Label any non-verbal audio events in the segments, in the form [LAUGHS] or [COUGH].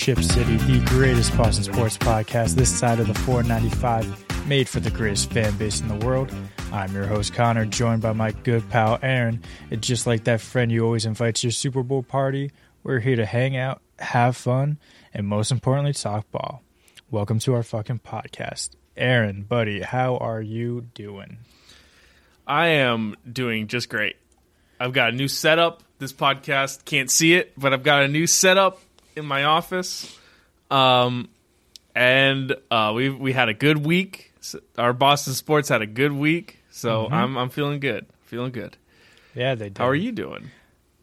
Ship City, the greatest Boston sports podcast this side of the 495, made for the greatest fan base in the world. I'm your host, Connor, joined by my good pal, Aaryn. And just like that friend you always invite to your Super Bowl party, we're here to hang out, have fun, and most importantly, talk ball. Welcome to our fucking podcast. Aaryn, buddy, how are you doing? I am doing just great. I've got a new setup. This podcast can't see it, but I've got a new setup in my office. Um, and uh, we we had a good week. Our Boston sports had a good week, so Mm-hmm. I'm I'm feeling good. Feeling good. Yeah, they did. How are you doing?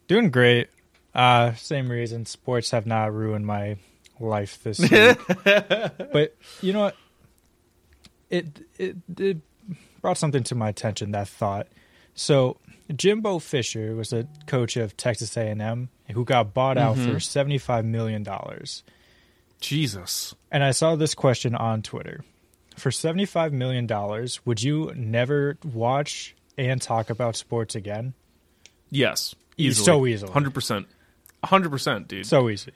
Doing great. Uh, same reason. Sports have not ruined my life this week. [LAUGHS] but you know what? It, it it brought something to my attention. That thought. So Jimbo Fisher was a coach of Texas A&M who got bought out for mm-hmm. seventy five million dollars. Jesus. And I saw this question on Twitter. For seventy five million dollars, would you never watch and talk about sports again? Yes. Easily. so easily. Hundred percent. Hundred percent, dude. So easy.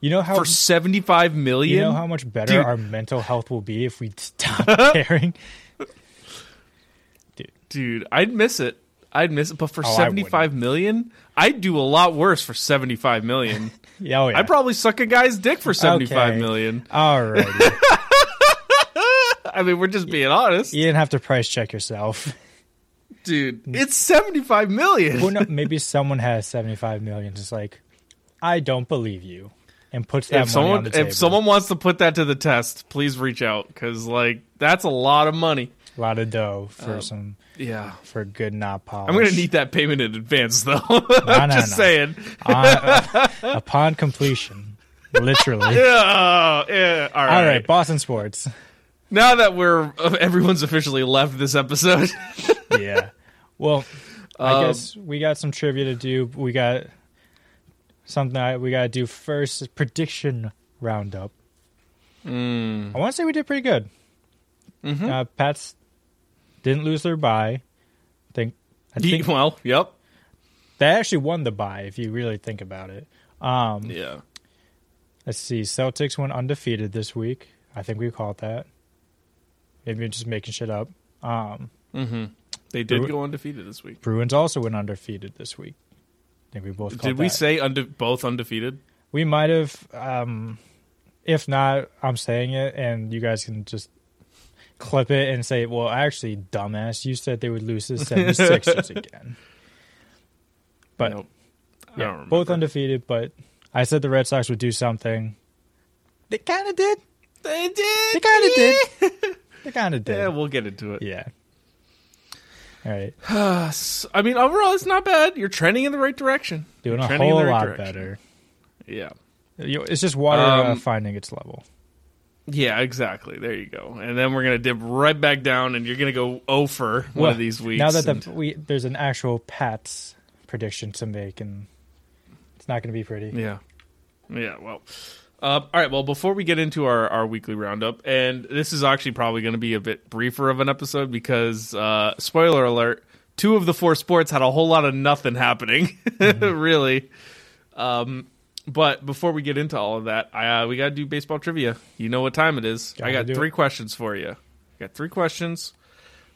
You know how For seventy five million. You know how much better Dude. our mental health will be if we [LAUGHS] stop caring? Dude. dude, I'd miss it. I'd miss it, but for Oh, seventy five million, I'd do a lot worse for seventy five million. [LAUGHS] Yeah, oh yeah. I'd probably suck a guy's dick for seventy-five Okay. million. Alrighty. [LAUGHS] I mean, we're just being honest, you didn't have to price check yourself. dude. Mm. It's seventy-five million. Well, no, [LAUGHS] maybe someone has 75 million. Just like, I don't believe you. And puts that if money on the table. if someone wants to put that to the test, please reach out because like that's a lot of money. A lot of dough for Um, some Yeah, for good knob polish. I'm gonna need that payment in advance though. [LAUGHS] [LAUGHS] no, I'm just no. saying. Uh, upon completion. Literally. [LAUGHS] Yeah, yeah. All right. All right, Boston sports. Now that we're everyone's officially left this episode. Yeah. Well, I Um, guess we got some trivia to do. We got something that we got to do first. Prediction roundup. mm, I want to say we did pretty good. mhm. Uh, Pats didn't lose their bye. I think I think well, yep. they actually won the bye if you really think about it. Um, Yeah. Let's see. Celtics went undefeated this week. I think we called that. Maybe I'm just making shit up. Um, Mm-hmm. They did Bru- go undefeated this week. Bruins also went undefeated this week. I think we both called Did we that. say unde- both undefeated? We might have. Um, if not, I'm saying it, and you guys can just clip it and say, "Well, actually, dumbass, you said they would lose to the 76ers [LAUGHS] again." But Nope. Yeah, both undefeated. But I said the Red Sox would do something. They kind of did. They did. They kind of did. [LAUGHS] They kind of did. Yeah, we'll get into it. yeah. All right, [SIGHS] I mean, overall, it's not bad. You're trending in the right direction. doing You're a whole right lot direction. better. Yeah. It's just water uh, Um, finding its level. Yeah, exactly. There you go. And then we're gonna dip right back down, and you're gonna go over one Well, of these weeks. Now that and- the we there's an actual Pats prediction to make, and it's not going to be pretty. Yeah. Yeah, well. Uh, all right, well, before we get into our, our weekly roundup, and this is actually probably going to be a bit briefer of an episode because, uh, spoiler alert, two of the four sports had a whole lot of nothing happening, [LAUGHS] really. Um, but before we get into all of that, I, uh, we got to do baseball trivia. You know what time it is. I Gotta got three it. questions for you. I got three questions.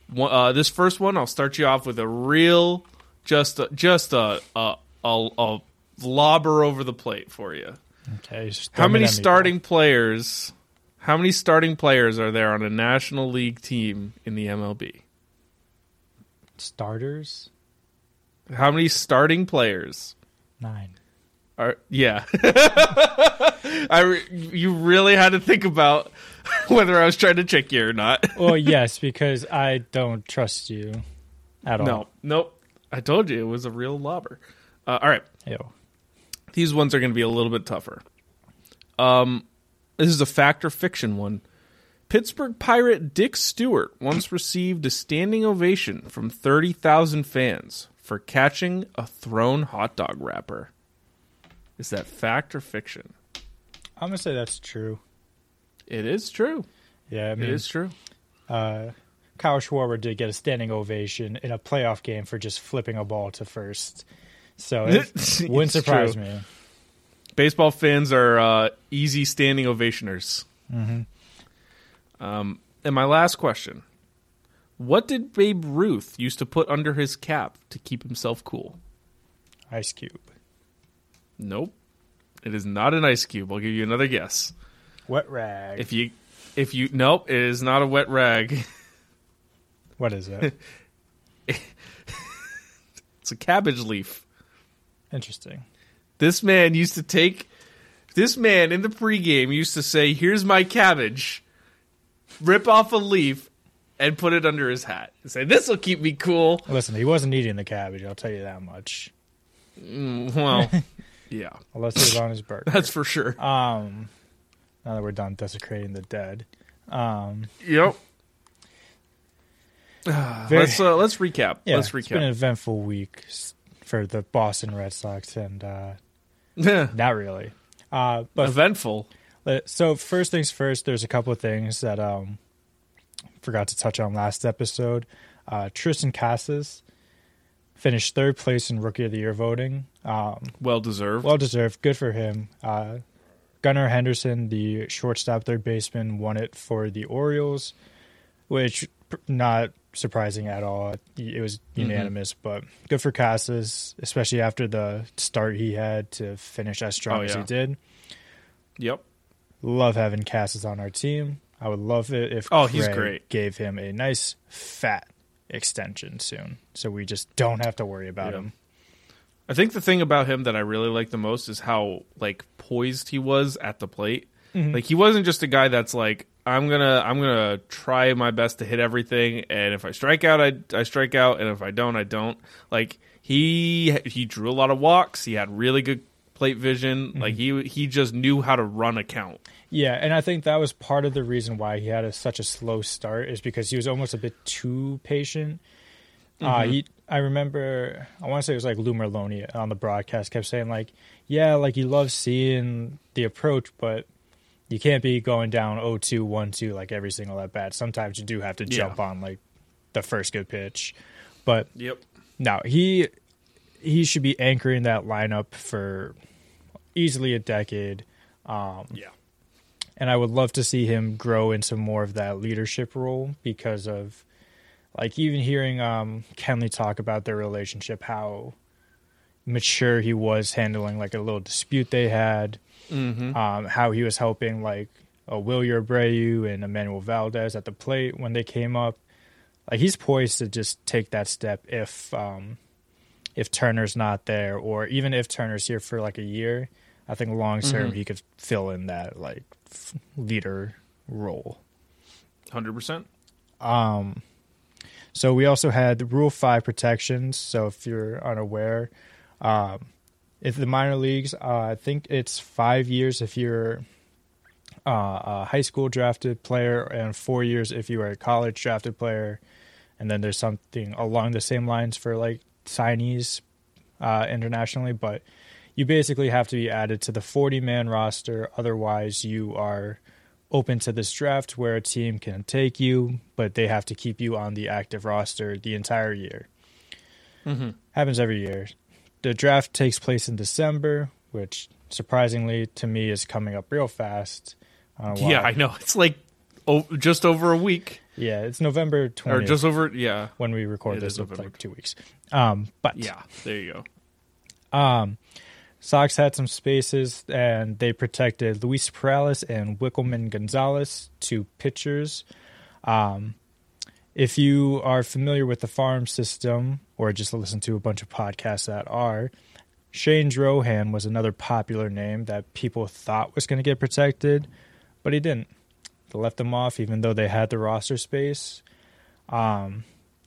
One, uh, this first one, I'll start you off with a real, just a, just a, a, a, a lobber over the plate for you. Okay. How many starting players? How many starting players are there on a National League team in the MLB? starters? How many starting players Nine. Are? Yeah, [LAUGHS] I re- you really had to think about [LAUGHS] whether I was trying to trick you or not. [LAUGHS] Well, yes, because I don't trust you at all. No, nope. I told you it was a real lobber. Uh, all right, Ew. these ones are going to be a little bit tougher. Um, this is a fact or fiction one. Pittsburgh Pirate Dick Stewart once received a standing ovation from 30,000 fans for catching a thrown hot dog wrapper. Is that fact or fiction? I'm gonna say that's true. It is true. Yeah, I mean, is true. uh, Kyle Schwarber did get a standing ovation in a playoff game for just flipping a ball to first. So it [LAUGHS] wouldn't surprise true. me. Baseball fans are uh, easy standing ovationers. Mm-hmm. Um, and my last question: What did Babe Ruth used to put under his cap to keep himself cool? Ice Cube. Nope, it is not an ice cube. I'll give you another guess. Wet rag. If you, if you, nope, it is not a wet rag. what is it? [LAUGHS] It's a cabbage leaf. Interesting. This man used to take. This man in the pregame used to say, "Here's my cabbage." Rip off a leaf and put it under his hat. And say, "This will keep me cool." Listen, he wasn't eating the cabbage. I'll tell you that much. Mm, well, [LAUGHS] yeah, Unless it was on his burger. [LAUGHS] that's for sure. Um, now that we're done desecrating the dead, um, Yep. [SIGHS] Very- let's uh, let's recap. yeah, let's recap. it's been an eventful week for the Boston Red Sox, and uh, [LAUGHS] not really. Uh, but Eventful. Uh, So first things first, there's a couple of things that um forgot to touch on last episode. Uh, Tristan Casas finished third place in Rookie of the Year voting. Um, Well deserved. well deserved, good for him. Uh, Gunnar Henderson, the shortstop third baseman, won it for the Orioles, which not surprising at all. It was unanimous, but good for Casas, especially after the start he had to finish as strong Oh, as he did yep. love having Casas on our team. I would love it if Oh, he's great. gave him a nice fat extension soon, so we just don't have to worry about Yeah. him. I think the thing about him that I really like the most is how like poised he was at the plate. Mm-hmm. Like he wasn't just a guy that's like I'm gonna I'm gonna try my best to hit everything, and if I strike out, I I strike out, and if I don't, I don't. Like he he drew a lot of walks. He had really good plate vision. Mm-hmm. Like he he just knew how to run a count. Yeah, and I think that was part of the reason why he had a, such a slow start is because he was almost a bit too patient. Uh, Mm-hmm. he, I remember, I want to say it was like Lou Merloni on the broadcast kept saying like, yeah, like he loves seeing the approach, but you can't be going down 0-2, 1-2 like every single at bat. Sometimes you do have to Yeah. jump on like the first good pitch, but Yep. no, he he should be anchoring that lineup for easily a decade. Um, Yeah. and I would love to see him grow into more of that leadership role because of like even hearing um Kenley talk about their relationship, how mature he was handling like a little dispute they had, Mm-hmm. um, how he was helping like uh, Wilyer Abreu and Enmanuel Valdez at the plate when they came up. Like he's poised to just take that step if um, if Turner's not there, or even if Turner's here for like a year. I think long term Mhm. he could fill in that like f- leader role. Hundred percent. Um, so we also had the Rule Five protections. So if you're unaware, um, if the minor leagues, uh, I think it's five years if you're uh, a high school drafted player, and four years if you are a college drafted player. And then there's something along the same lines for like signees uh, internationally, but you basically have to be added to the 40 man roster. Otherwise, you are open to this draft where a team can take you, but they have to keep you on the active roster the entire year. Mm-hmm. Happens every year. The draft takes place in December, which surprisingly to me is coming up real fast. I don't know why. Yeah, I know. It's like oh, just over a week, yeah, it's November 20th. or just over. Yeah, when we record It this. it's like two weeks. Um, but yeah. There you go. Um, Sox had some spaces, and they protected Luis Perales and Wikelman Gonzalez, two pitchers. Um, if you are familiar with the farm system, or just listen to a bunch of podcasts that are, Shane Drohan was another popular name that people thought was going to get protected, but he didn't. They left him off, even though they had the roster space. Um,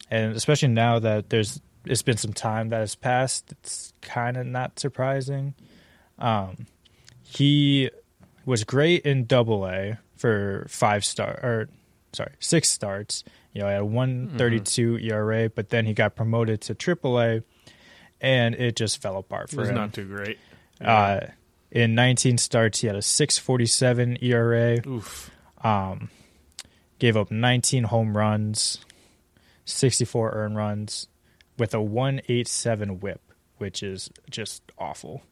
and especially now that there's it's been some time that has passed, it's kind of not surprising. Um, he was great in Double A for five star or sorry six starts. You know, he had a one ERA, but then he got promoted to Triple A, and it just fell apart It for was him. not too great. Uh, in 19 starts, he had a 6.47 ERA. Oof. Um, gave up 19 home runs, 64 earned runs, with a 187 WHIP, which is just awful.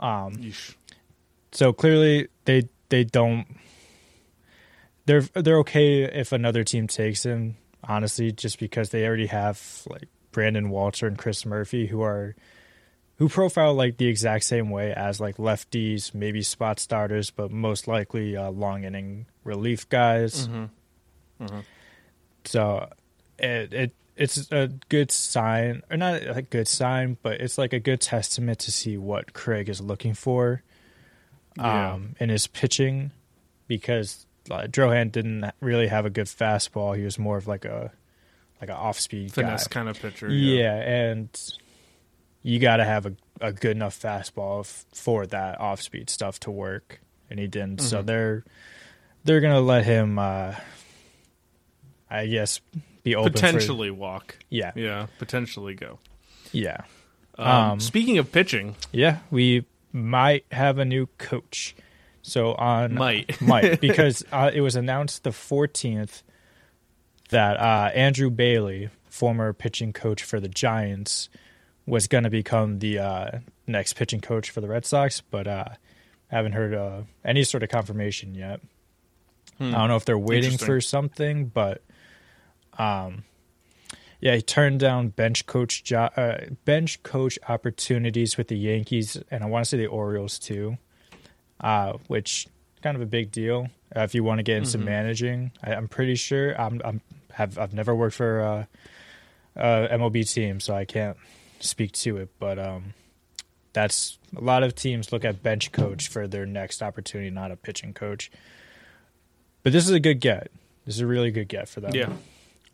Um, Yeesh. so clearly they they don't they're they're okay if another team takes him honestly just because they already have like Brandon Walter and Chris Murphy who are who profile like the exact same way as like lefties maybe spot starters but most likely uh, long inning relief guys Mhm. so it it it's a good sign or not a good sign but it's like a good testament to see what Craig is looking for Yeah. um, in his pitching because uh, Drohan didn't really have a good fastball. He was more of like a like an off speed guy. Finesse kind of pitcher. Yeah. and you got to have a, a good enough fastball f- for that off speed stuff to work, and he didn't. So Mhm. they're they're gonna let him, uh, I guess, be open for Potentially walk. yeah, Yeah, potentially go. yeah, Um, Um, speaking of pitching, yeah. We might have a new coach. So on Might. [LAUGHS] might because [LAUGHS] uh, it was announced the 14th that uh, Andrew Bailey, former pitching coach for the Giants, was going to become the uh, next pitching coach for the Red Sox, but uh, haven't heard uh, any sort of confirmation yet. Hmm. I don't know if they're waiting for something, but um, yeah, he turned down bench coach jo- uh, bench coach opportunities with the Yankees, and I want to say the Orioles too, uh, which kind of a big deal uh, if you want to get into Mhm. managing. I, I'm pretty sure I'm, I'm have I've never worked for a, a MLB team, so I can't speak to it, but um, that's a lot of teams look at bench coach for their next opportunity, not a pitching coach. But this is a good get. This is a really good get for them. yeah,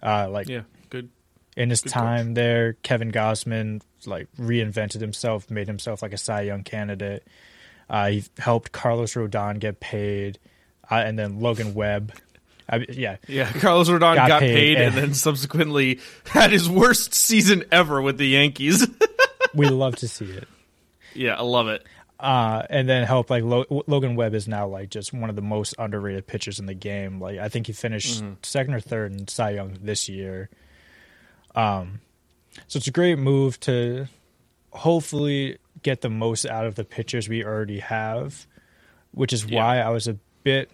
Uh, like yeah, good. in his Good time there, Kevin Gausman like reinvented himself, made himself like a Cy Young candidate. Uh, he helped Carlos Rodon get paid, uh, and then Logan Webb. I, yeah, Yeah, [LAUGHS] Carlos Rodon Got got, paid, paid, and and- then subsequently had his worst season ever with the Yankees. [LAUGHS] we love to see it. yeah, I love it. Uh, and then help like Lo- Logan Webb is now like just one of the most underrated pitchers in the game. Like I think he finished Mm-hmm. second or third in Cy Young this year. Um, so it's a great move to hopefully get the most out of the pitchers we already have, which is Yeah. why I was a bit.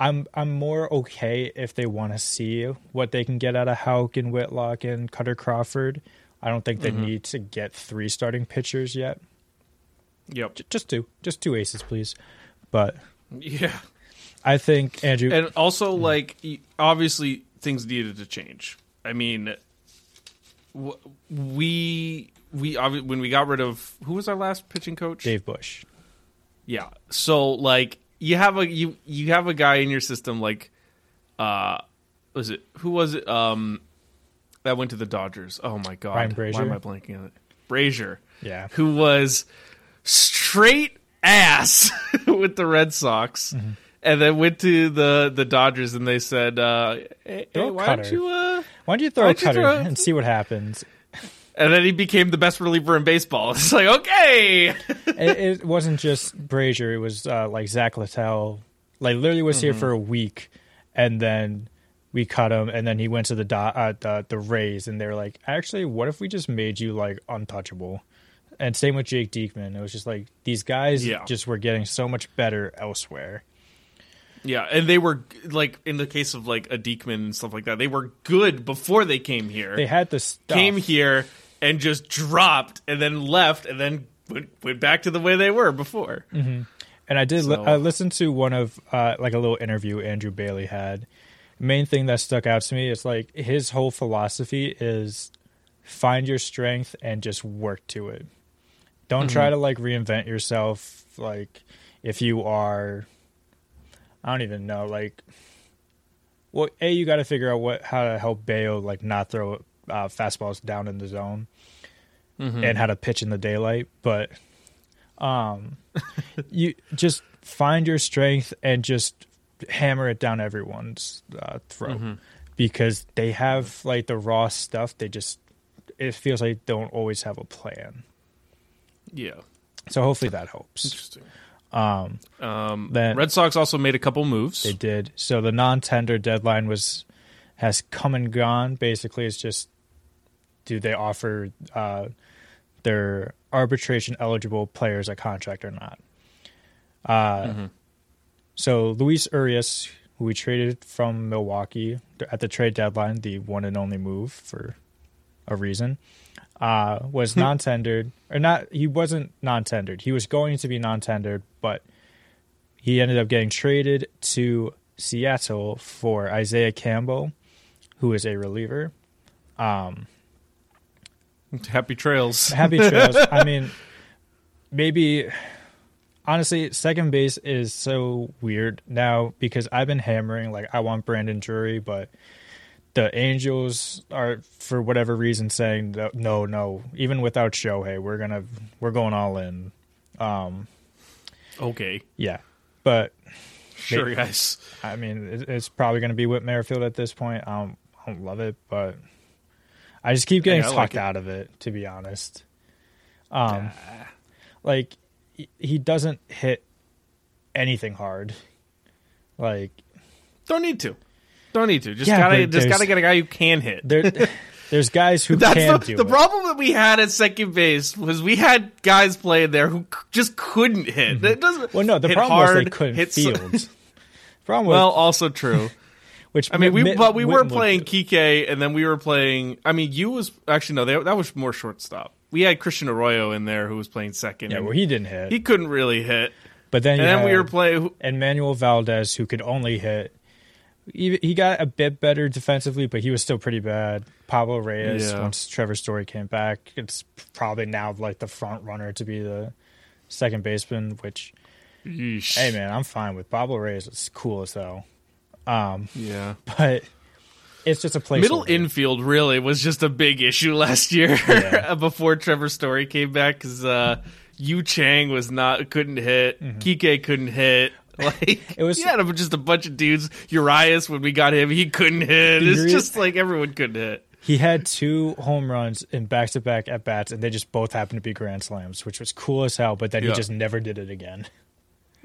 I'm I'm more okay if they want to see what they can get out of Houck and Whitlock and Kutter Crawford. I don't think they Mm-hmm. need to get three starting pitchers yet. Yep. J- just two, just two aces, please. But Yeah. I think Andrew. And also, like, obviously, things needed to change. I mean, we we when we got rid of who was our last pitching coach? Dave Bush. Yeah. So like you have a you you have a guy in your system like uh was it who was it um that went to the Dodgers. Oh my god. Why am I blanking on it? Brasier. Yeah. Who was straight ass [LAUGHS] with the Red Sox. Mm-hmm. And then went to the, the Dodgers and they said, uh, "Hey, hey, why don't cutter." you?" Uh... Why don't you throw a don't cutter throw- and see what happens? And then he became the best reliever in baseball. [LAUGHS] It's like, okay, [LAUGHS] it, it wasn't just Brasier; it was uh, like Zach Littell. Like literally was here for a week, and then we cut him, and then he went to the Do- uh, the the Rays, and they were like, "Actually, what if we just made you like untouchable?" And same with Jake Diekman. It was just like these guys Yeah. just were getting so much better elsewhere. Yeah, and they were like in the case of like a Diekman and stuff like that, they were good before they came here. They had the stuff. came here and just dropped and then left and then went, went back to the way they were before. And I did. li- I listened to one of uh, like a little interview Andrew Bailey had. Main thing that stuck out to me is like his whole philosophy is find your strength and just work to it. Don't try to like reinvent yourself. Like if you are, I don't even know. Like, well, a you got to figure out what how to help Bello like not throw uh, fastballs down in the zone and how to pitch in the daylight. But um, [LAUGHS] you just find your strength and just hammer it down everyone's uh, throat because they have like the raw stuff. They just it feels like they don't always have a plan. Yeah, So hopefully that helps. interesting. Um, Um, Then- Red Sox also made a couple moves. they did. So the non-tender deadline was has come and gone. Basically, it's just do they offer uh, their arbitration eligible players a contract or not. Uh, So Luis Urias, who we traded from Milwaukee at the trade deadline, the one and only move for a reason, uh, was non-tendered or not. He wasn't non-tendered. He was going to be non-tendered, but he ended up getting traded to Seattle for Isaiah Campbell, who is a reliever. Happy trails. Happy trails. [LAUGHS] I mean, maybe honestly, second base is so weird now because I've been hammering like I want Brandon Drury, but the Angels are for whatever reason saying that no, no, even without Shohei, we're gonna we're going all in. Um, Okay. Yeah, but Sure, May- guys. I mean, it- it's probably going to be Whit Merrifield at this point. I don't, I don't love it, but I just keep getting talked like out of it, to be honest. Um, like he- he doesn't hit anything hard. Like Don't need to. Don't need to. Just Yeah, gotta but just there's- gotta get a guy who can hit. there, [LAUGHS] there's guys who [LAUGHS] That's can the, do the it. problem that we had at second base was we had guys playing there who c- just couldn't hit. It doesn't. Mm-hmm. Well, no, the hit problem was hard, they couldn't hit s- field. [LAUGHS] problem was, well, also true. which I mean, we but we were playing. Kike, and then we were playing. I mean, you was actually no, they, that was more shortstop. We had Christian Arroyo in there who was playing second. Yeah, and well, he didn't hit. he couldn't really hit. but then, And you then we had- were playing. and Manuel Valdez, who could only hit. He, he got a bit better defensively, but he was still pretty bad. Pablo Reyes, Yeah. once Trevor Story came back, it's probably now like the front runner to be the second baseman. Which, Yeesh. hey man, I'm fine with Pablo Reyes. It's cool as hell, Yeah. but it's just a place. Middle infield really was just a big issue [LAUGHS] last year Yeah. [LAUGHS] before Trevor Story came back because uh, Yu Chang was not couldn't hit, Kike couldn't hit. [LAUGHS] Like. It was- you had just a bunch of dudes. Urias when we got him, he couldn't hit. It's just like everyone couldn't hit. He had two home runs in back to back at bats, and they just both happened to be grand slams, which was cool as hell. But then Yeah. he just never did it again.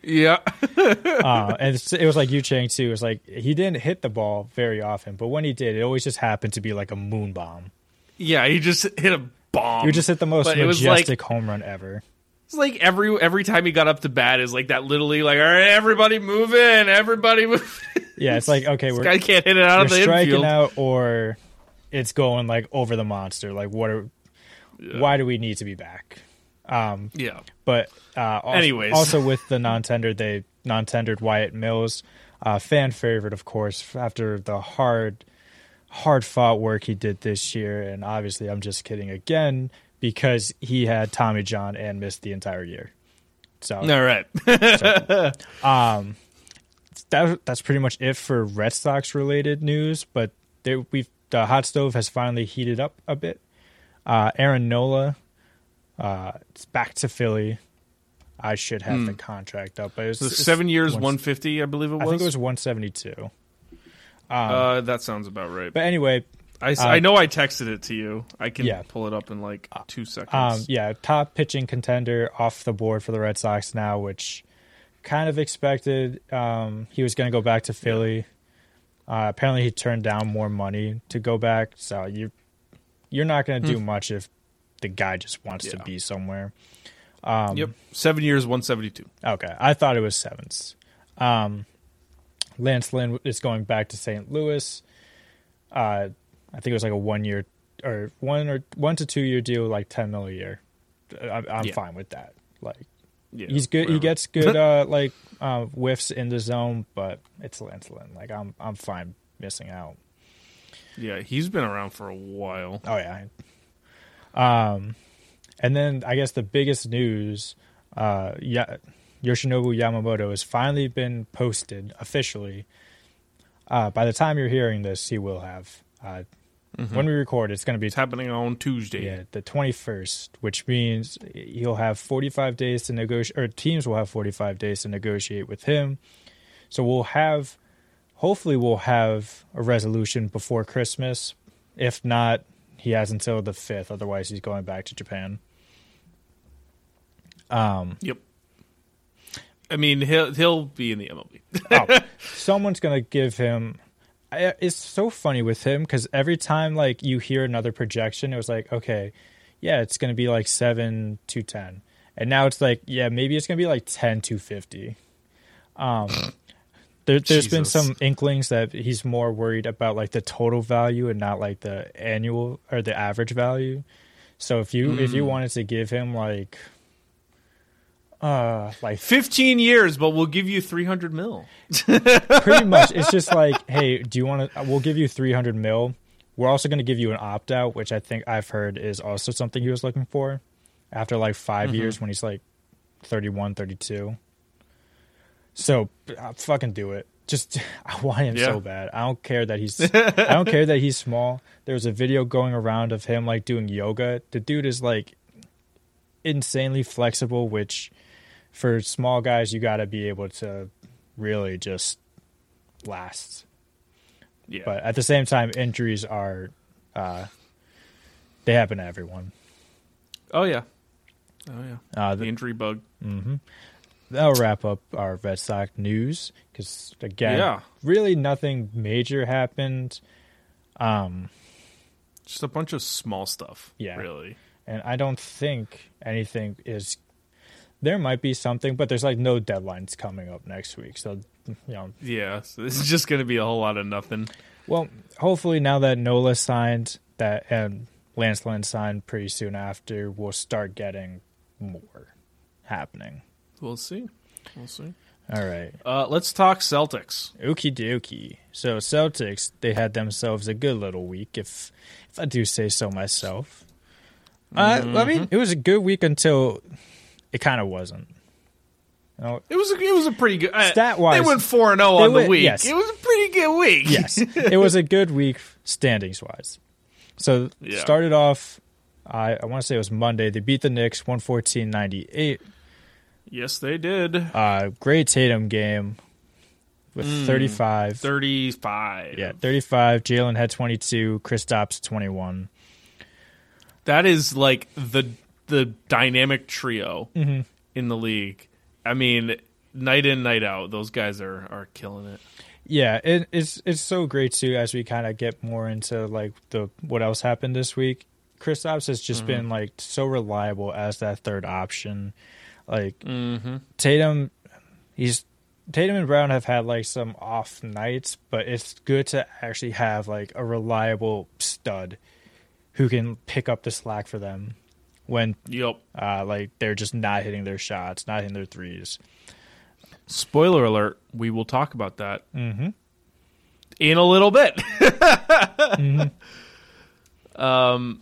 Yeah, [LAUGHS] uh, [LAUGHS] and it was like Yu Chang too. It was like he didn't hit the ball very often, but when he did, it always just happened to be like a moon bomb. yeah. He just hit a bomb. You just hit the most But majestic home run ever. It's like every every time he got up to bat is like that. Literally, like all right, everybody move in, everybody move. in." [LAUGHS] Yeah, it's like okay, we're, guy can't hit it out of the striking infield. out, or it's going like over the monster. Like what? Are, Why do we need to be back? Yeah, But uh, also, Anyways. also with the non-tender, they non-tendered Wyatt Mills, uh, fan favorite, of course, after the hard, hard fought work he did this year. And obviously, I'm just kidding again because he had Tommy John and missed the entire year. So all right. Um, that, that's pretty much it for Red Sox related news. But they, we've the hot stove has finally heated up a bit. Uh, Aaron Nola, uh, it's back to Philly. I should have the contract up, but it was Hmm. So seven years, one fifty, I believe it was. I think it was 172. Uh, that sounds about right. But anyway, I, I know I texted it to you. I can yeah. pull it up in like two seconds. um, yeah, top pitching contender off the board for the Red Sox now, which kind of expected. Um, he was going to go back to Philly. Uh, apparently, he turned down more money to go back. So you you're not going to do much if the guy just wants to Hmm. Be somewhere. yep, seven years, one seventy two. Okay, I thought it was sevens. Um, Lance Lynn is going back to St. Louis. Uh, I think it was like a one year or one or one to two year deal, like ten mil a year. I, I'm Yeah. fine with that. Like Yeah, he's good. He gets good [LAUGHS] uh, like uh, whiffs in the zone, but it's Lance Lynn. Like I'm I'm fine missing out. Yeah, he's been around for a while. Oh yeah. Um, and then I guess the biggest news, uh, yeah, Yoshinobu Yamamoto has finally been posted officially. Uh, by the time you're hearing this, he will have. Uh, When we record, it's going to be It's happening on Tuesday. yeah the 21st, which means he'll have 45 days to negotiate, or teams will have 45 days to negotiate with him. So we'll have, hopefully, we'll have a resolution before Christmas. If not, he has until the 5th. Otherwise, he's going back to Japan. Um. Yep. I mean, he'll he'll be in the MLB. oh, [LAUGHS] someone's gonna give him. It's so funny with him because every time like you hear another projection, it was like, okay, yeah, it's going to be like 7 to ten, And now it's like, yeah, maybe it's going to be like 10 250. Um [SIGHS] there, there's been some inklings that he's more worried about like the total value and not like the annual or the average value. So if you if you Mm. wanted to give him like uh like 15 years, but we'll give you 300 mil. pretty much. It's just [LAUGHS] like hey do you want to we'll give you 300 mil. We're also going to give you an opt out which i think i've heard is also something he was looking for. After like 5 Mm-hmm. years when he's like 31 32 so uh, fucking do it. Just [LAUGHS] i want him Yeah. so bad. I don't care that he's [LAUGHS] i don't care that he's small. There's a video going around of him like doing yoga. The dude is like insanely flexible which for small guys you got to be able to really just last Yeah. but at the same time injuries are uh they happen to everyone oh yeah. Oh yeah. uh The the, injury bug. Mm-hmm. that'll wrap up our vet stock news because again Yeah. really nothing major happened um Just a bunch of small stuff. Yeah. Really. and i don't think anything is there might be something but there's like no deadlines coming up next week so you know Yeah. So this is just going to be a whole lot of nothing. Well, hopefully now that Nola signed that and Lance Lynn signed pretty soon after, we'll start getting more happening. We'll see. We'll see. All right. Uh, let's talk Celtics. Okie dokie. So Celtics, they had themselves a good little week, if if I do say so myself. Uh, I mean, it was a good week until it kind of wasn't. You know, It was a, it was a pretty good uh, Stat-wise, They went four and zero they on the went- week. yes. It was a pretty good week. yes, [LAUGHS] it was a good week standings wise. So Yeah. started off, I I want to say it was Monday. They beat the Knicks 114-98. yes, they did. Uh, great Tatum game with Mm. 35. Thirty five. Yeah, 35. Jaylen had 22. Kristaps 21. that is like the the dynamic trio Mm-hmm. in the league. I mean, night in night out, those guys are are killing it. Yeah, it, it's it's so great too as we kind of get more into like the what else happened this week. Kristaps has just been like so reliable as that third option. Like Mm-hmm. Tatum, he's Tatum and Brown have had like some off nights, but it's good to actually have like a reliable stud who can pick up the slack for them when Yep. uh, like they're just not hitting their shots, not hitting their threes. Spoiler alert: We will talk about that Mm-hmm. in a little bit. [LAUGHS] Um,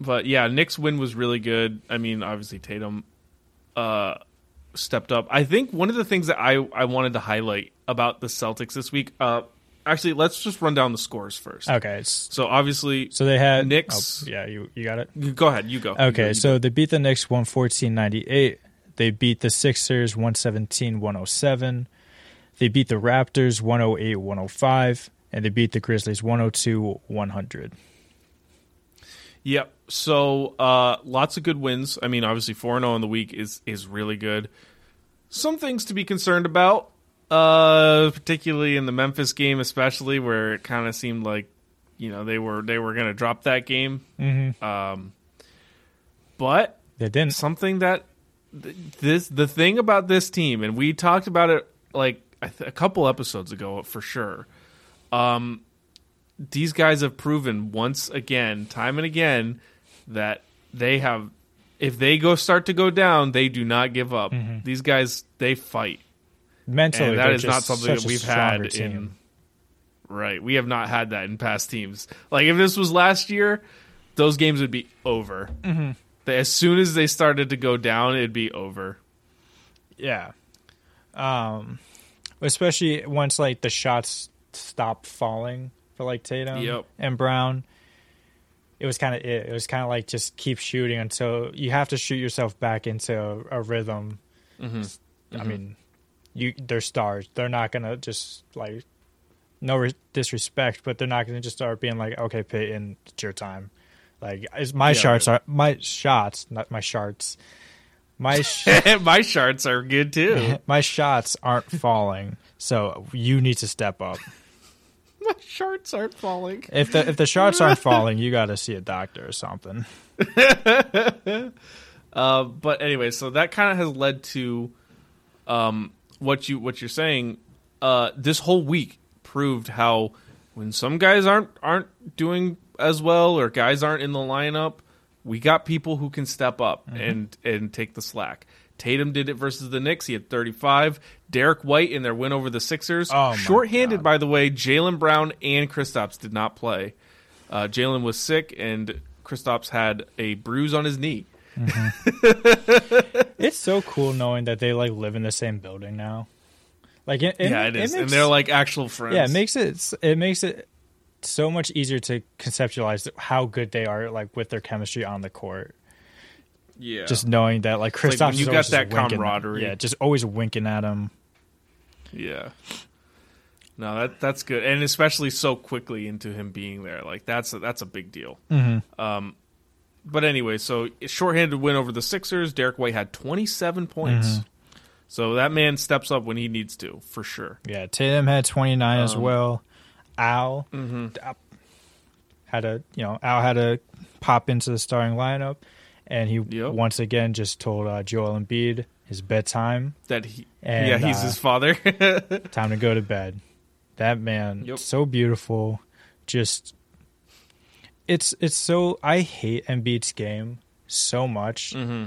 but yeah, Knicks win was really good. I mean, obviously Tatum uh stepped up. I think one of the things that I I wanted to highlight about the Celtics this week. Uh, actually, let's just run down the scores first. Okay, So obviously, so they had Knicks- oh, yeah, you you got it. go ahead. You go. You go, Okay, you so they beat the Knicks 114-98. They beat the Sixers 117-107. They beat the Raptors 108-105 and they beat the Grizzlies 102-100. Yep. So uh, lots of good wins. I mean, obviously four and zero in the week is is really good. Some things to be concerned about, uh, particularly in the Memphis game, especially where it kind of seemed like you know they were they were going to drop that game. Mhm. Um, but They didn't. something that th- this the thing about this team, and we talked about it like I th- a couple episodes ago for sure. Um, these guys have proven once again, time and again, that they have. If they go start to go down, they do not give up. These guys they fight, Mentally, and that they're not something that we've had team. in. Right, we have not had that in past teams. Like if this was last year, those games would be over. Mm-hmm. They- As soon as they started to go down, it'd be over. Yeah. Um, especially once like the shots stop falling for like Tatum Yep. and Brown. It was kind of it. It was kind of like just keep shooting until you have to shoot yourself back into a, a rhythm. I mean, you they're stars. They're not gonna just like no re- disrespect, but they're not gonna just start being like, okay, Peyton, it's your time. Like it's my Yeah, shots right. are my shots, not my sharts. My [LAUGHS] sh- My sharts are good too. [LAUGHS] my shots aren't falling, so you need to step up. [LAUGHS] My shards aren't falling. If the if the shards aren't falling, you got to see a doctor or something. Uh, but anyway, so that kind of has led to um, what you what you're saying. Uh, this whole week proved how when some guys aren't aren't doing as well or guys aren't in the lineup, we got people who can step up and and take the slack. Tatum did it versus the Knicks. He had 35. Derrick White in their win over the Sixers. Oh, Shorthanded, by the way. Jaylen Brown and Kristaps did not play. Uh, Jaylen was sick, and Kristaps had a bruise on his knee. [LAUGHS] It's so cool knowing that they like live in the same building now. Like it, it yeah, it is, makes- and they're like actual friends. yeah, it makes it it makes it so much easier to conceptualize how good they are like with their chemistry on the court. yeah. Just knowing that like like Kristaps when you got that winking- camaraderie. Yeah, just always winking at him. Yeah. No, that that's good, and especially so quickly into him being there, like that's a, that's a big deal. Mm-hmm. Um, but anyway, so shorthanded win over the Sixers. Derrick White had 27 points, Mm-hmm. so that man steps up when he needs to, for sure. Yeah, Tatum had 29 as Um, well. Al uh, had a you know Al had to pop into the starting lineup, and he Yep. once again just told uh, Joel Embiid his bedtime, That he, And, yeah, he's uh, his father. [LAUGHS] time to go to bed. That man, Yep. so beautiful. Just it's it's so I hate Embiid's game so much. mm-hmm.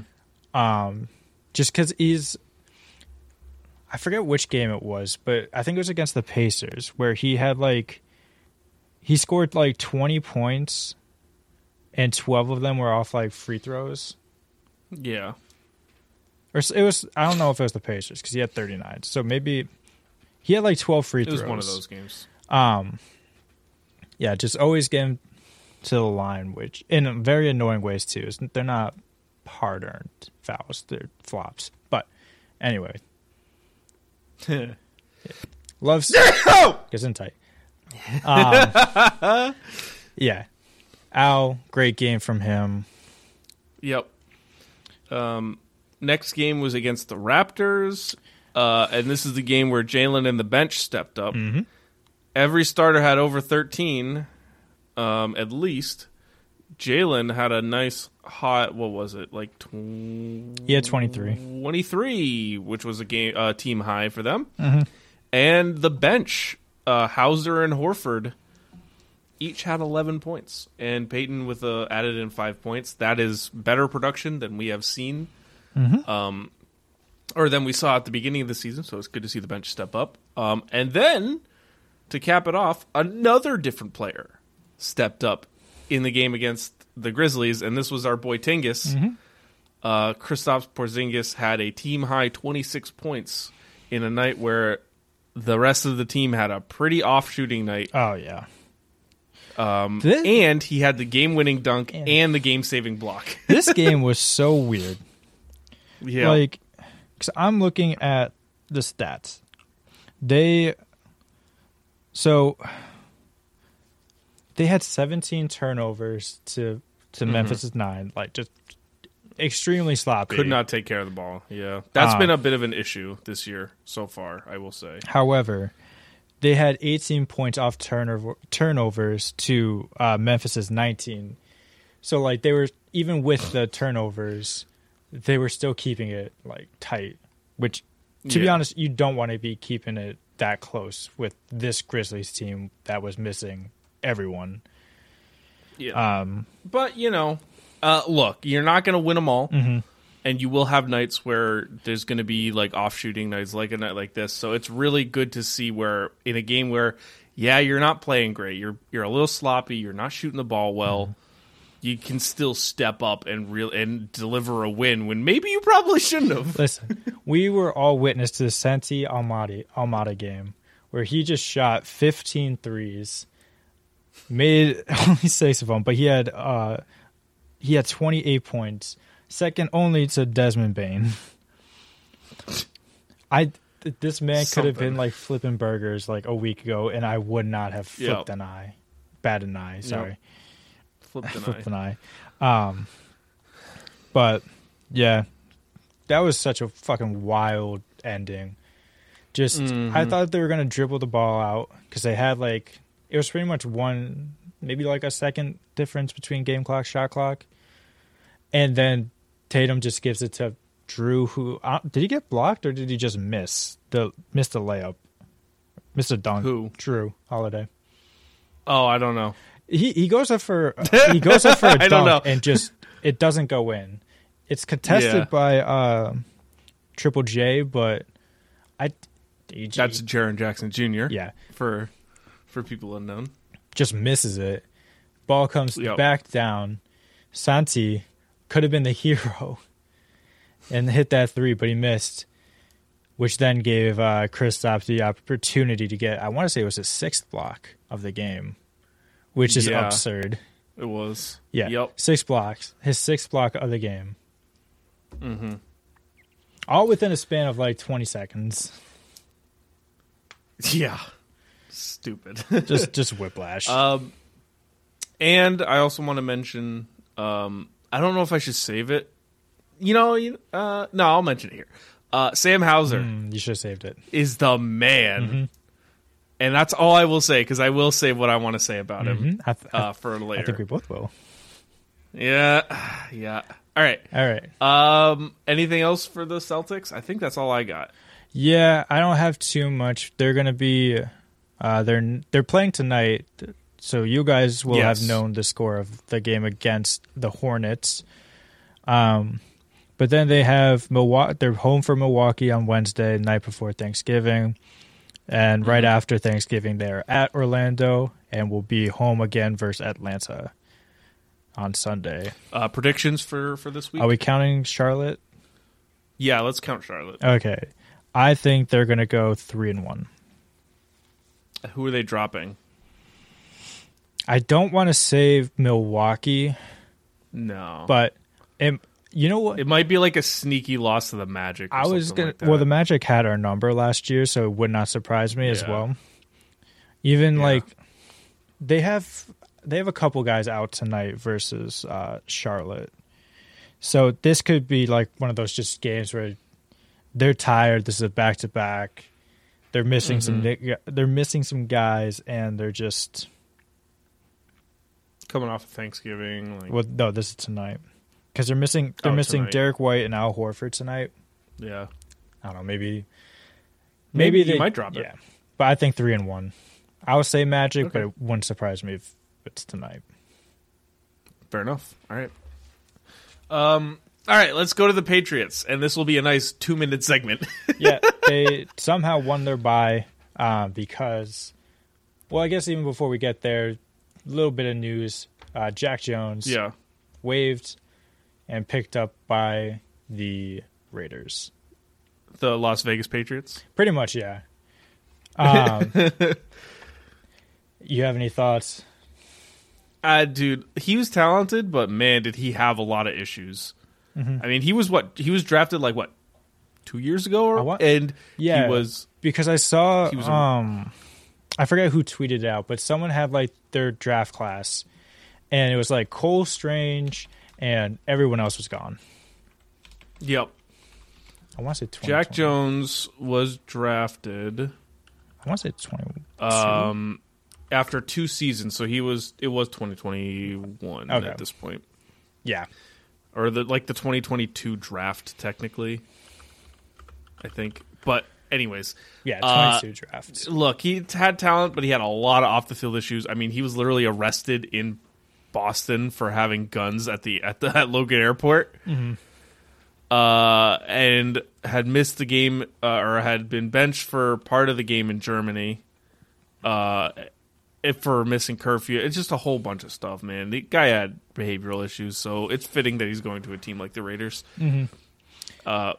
Um, just because he's, I forget which game it was, but I think it was against the Pacers where he had like, he scored like twenty points, and twelve of them were off like free throws. Yeah, Or it was I don't know if it was the Pacers because he had thirty nine. So maybe he had like twelve free it throws. was one of those games. Um, yeah, just always get him to the line, which in very annoying ways too. Is they're not hard earned fouls; they're flops. But anyway, [LAUGHS] loves gets in tight. Um, [LAUGHS] yeah, Al, great game from him. Yep. Um, next game was against the Raptors, uh, and this is the game where Jaylen and the bench stepped up. Mm-hmm. Every starter had over 13, um, at least. Jaylen had a nice hot, what was it, like tw- had twenty three. 23, which was a game uh, team high for them. Mm-hmm. And the bench, uh, Hauser and Horford, each had 11 points, and Peyton with uh, added in five points. That is better production than we have seen, Mm-hmm. um, or than we saw at the beginning of the season. So it's good to see the bench step up. Um, and then to cap it off, another different player stepped up in the game against the Grizzlies, and this was our boy Tingus. Uh, Kristaps Porzingis had a team high 26 points in a night where the rest of the team had a pretty off shooting night. Oh yeah, Um, This- and he had the game winning dunk Man. and the game saving block. [LAUGHS] this game was so weird. yeah. Like, because I'm looking at the stats. They, so they had 17 turnovers to to Memphis's nine. Like, just extremely sloppy. could not take care of the ball. Yeah. That's Um, been a bit of an issue this year so far, I will say. However, they had 18 points off turnover turnovers to uh, Memphis's 19. So like they were even with the turnovers, they were still keeping it like tight. Which, to be honest, you don't want to be keeping it that close with this Grizzlies team that was missing everyone. Yeah. Um, but, you know, uh, look, you're not going to win them all. mhm. and you will have nights where there's going to be like off shooting nights like a night like this so it's really good to see where in a game where yeah you're not playing great you're you're a little sloppy you're not shooting the ball well you can still step up and real and deliver a win when maybe you probably shouldn't have [LAUGHS] Listen, we were all witness to the Senti Almaty Almada game where he just shot 15 threes, made only six of them, but he had uh he had 28 points, second only to Desmond Bane. I this man could have been like flipping burgers like a week ago, and I would not have flipped Yeah. an eye, bad an eye. Sorry flip the flipped knife. [LAUGHS] an eye. Um, but yeah, that was such a fucking wild ending. Just, I Mhm. thought they were gonna dribble the ball out because they had like it was pretty much one, maybe like a second difference between game clock, shot clock, and then Tatum just gives it to Jrue. Who uh, did he get blocked or did he just miss the miss the layup, miss a dunk? Who? Jrue Holiday. Oh, I don't know. He he goes up for he goes up for [LAUGHS] a dunk know. and just it doesn't go in. It's contested Yeah. by uh, Triple J, but I That's Jaren Jackson Jr. yeah For for people unknown. just misses it. Ball comes Yep. back down. Santi could have been the [LAUGHS] hero and hit that three, but he missed, which then gave uh, Kristaps the opportunity to get, I want to say it was his sixth block of the game, which is Yeah. absurd. It was. Yeah. Yep. Six blocks. His sixth block of the game. Mm-hmm. All within a span of like 20 seconds. [LAUGHS] Yeah. Stupid. [LAUGHS] Just just [LAUGHS] whiplash. um, and I also want to mention. Um, I don't know if I should save it. You know, you, uh, no, I'll mention it here. Uh, Sam Hauser Mm, you should have saved it. is the man, Mm-hmm. and that's all I will say because I will say what I want to say about him Mhm. I, th- uh, for later. I think we both will. yeah, [SIGHS] yeah. All right. All right. Um, anything else for the Celtics? I think that's all I got. Yeah, I don't have too much. They're gonna be, uh, they're they're playing tonight, so you guys will Yes. have known the score of the game against the Hornets. Um, but then they have Milwaukee. They're home for Milwaukee on Wednesday, night before Thanksgiving, and right Mm-hmm. after Thanksgiving, they're at Orlando and will be home again versus Atlanta on Sunday. Uh, predictions for for this week? Are we counting Charlotte? yeah, let's count Charlotte. Okay, I think they're gonna go three and one. Who are they dropping? I don't want to save Milwaukee, No, but it, you know what? it might be like a sneaky loss to the Magic. Or I was gonna. like well, the Magic had our number last year, so it would not surprise me as well. Even Yeah. like they have they have a couple guys out tonight versus uh, Charlotte, so this could be like one of those just games where they're tired. This is a back to back. They're missing some. Mm-hmm. ni- They're missing some guys, and they're just. coming off of Thanksgiving. Like, Well, no, this is tonight because they're missing. They're Oh, missing tonight. Derrick White and Al Horford tonight. yeah, I don't know. Maybe. Maybe they might drop it. Yeah, but I think three and one. I would say Magic, but it wouldn't surprise me if it's tonight. fair enough. All right. Um. All right. Let's go to the Patriots, and this will be a nice two-minute segment. [LAUGHS] Yeah, they somehow won their bye uh, because. Well, I guess even before we get there, a little bit of news: uh, Jack Jones yeah. waived and picked up by the Raiders. The Las Vegas Patriots. Pretty much, yeah. Um, [LAUGHS] you have any thoughts? Uh, dude, he was talented, but man, did he have a lot of issues. Mm-hmm. I mean, he was what he was drafted like what two years ago, or and Yeah. he was Because I saw, He was a- um, I forget who tweeted it out, but someone had like their draft class, and it was like Cole Strange, and everyone else was gone. yep. I want to say Jack Jones was drafted I want to say twenty. um after two seasons, so he was it was 2021 at this point, yeah, or the like the 2022 draft technically, I think. But anyways, yeah, Uh, twenty-two drafts. look, he had talent, but he had a lot of off the field issues. I mean, he was literally arrested in Boston for having guns at the at the [LAUGHS] at Logan Airport, uh, and had missed the game uh, or had been benched for part of the game in Germany, uh, for missing curfew. It's just a whole bunch of stuff, man. The guy had behavioral issues, so it's fitting that he's going to a team like the Raiders. Uh,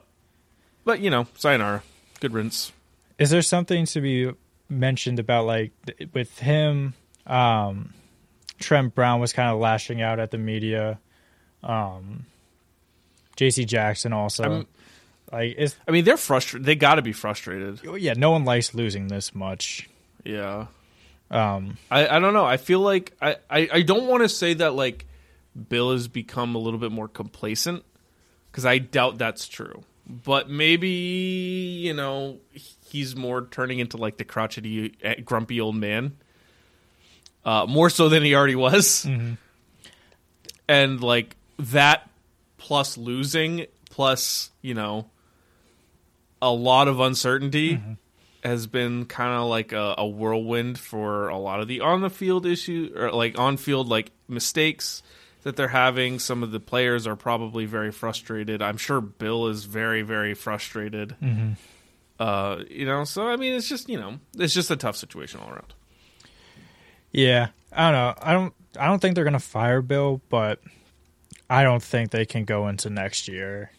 but you know, sayonara, good riddance. Is there something to be mentioned about like with him? Um, Trent Brown was kind of lashing out at the media. Um, J.C. Jackson also. I'm- like, is I mean, they're frustrated. They got to be frustrated. yeah, no one likes losing this much. Yeah. Um, I, I don't know. I feel like I, I, I don't want to say that like Bill has become a little bit more complacent because I doubt that's true. But maybe you know he's more turning into like the crotchety, eh, grumpy old man. uh, more so than he already was. Mm-hmm. And like that plus losing plus, you know, a lot of uncertainty Mm-hmm. Has been kind of like a, a whirlwind for a lot of the on the field issue or like on field like mistakes that they're having. Some of the players are probably very frustrated. I'm sure Bill is very, very frustrated. Mm-hmm. Uh, you know, so I mean, it's just you know, it's just a tough situation all around. Yeah, I don't know. I don't. I don't think they're gonna fire Bill, but I don't think they can go into next year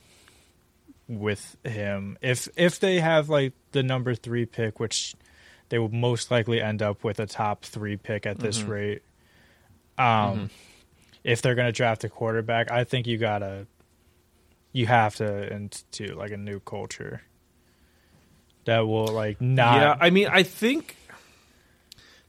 with him. If if they have like the number three pick, which they will most likely end up with a top three pick at this Mm-hmm. rate. Um, if they're gonna draft a quarterback, I think you gotta, you have to into like a new culture that will like not. yeah, I mean, I think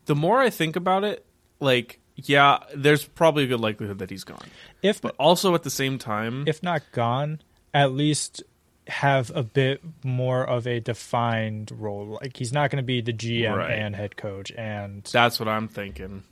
the more I think about it, like, yeah, there's probably a good likelihood that he's gone. if But also at the same time, if not gone, at least have a bit more of a defined role. Like he's not going to be the GM Right. and head coach, and that's what I'm thinking.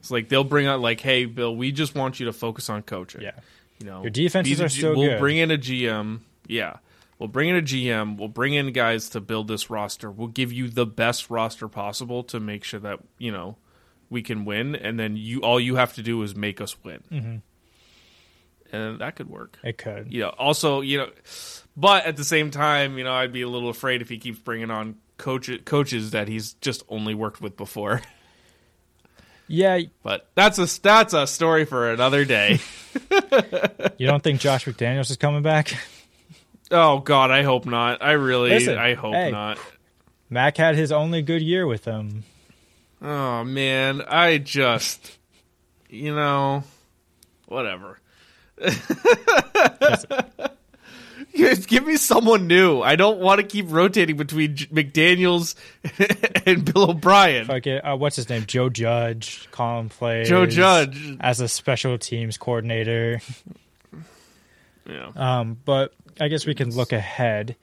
It's like they'll bring out like, "Hey, Bill, we just want you to focus on coaching." yeah, You know, Your defenses are G- still We'll good. bring in a GM. Yeah, we'll bring in a GM. We'll bring in guys to build this roster. We'll give you the best roster possible to make sure that you know we can win. And then you, all you have to do is make us win, Mm-hmm. And that could work. it could. You know, also, you know, but at the same time, you know, I'd be a little afraid if he keeps bringing on coach coaches that he's just only worked with before. [LAUGHS] Yeah, But that's a that's a story for another day. [LAUGHS] [LAUGHS] you don't think Josh McDaniels is coming back? oh God, I hope not. I really, Listen, I hope hey. not. Mac had his only good year with them. Oh man, I just, you know, whatever. [LAUGHS] Give me someone new. I don't want to keep rotating between J- McDaniels [LAUGHS] and Bill O'Brien. Fuck it. Uh, what's his name? Joe Judge. Colin plays. Joe Judge. as a special teams coordinator. [LAUGHS] Yeah. Um, but I guess we can look ahead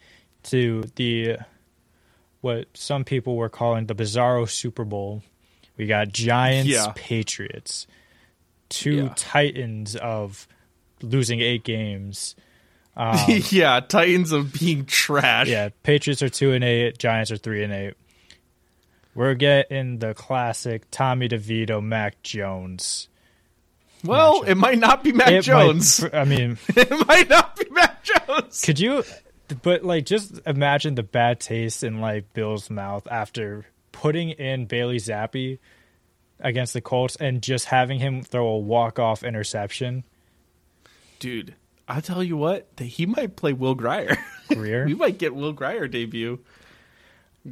to the what some people were calling the Bizarro Super Bowl. We got Giants, Yeah. Patriots, two Yeah. titans of losing eight games. [LAUGHS] Um, yeah, Titans of being trash. Yeah, Patriots are two and eight, Giants are three and eight. We're getting the classic Tommy DeVito, Mac Jones. Well, Matchup. it might not be Mac It might- Jones. I mean, [LAUGHS] it might not be Mac Jones. Could you? But like, just imagine the bad taste in like Bill's mouth after putting in Bailey Zappe against the Colts and just having him throw a walk off interception. Dude, I'll tell you what, that he might play Will Grier. Greer. [LAUGHS] we might get Will Grier debut.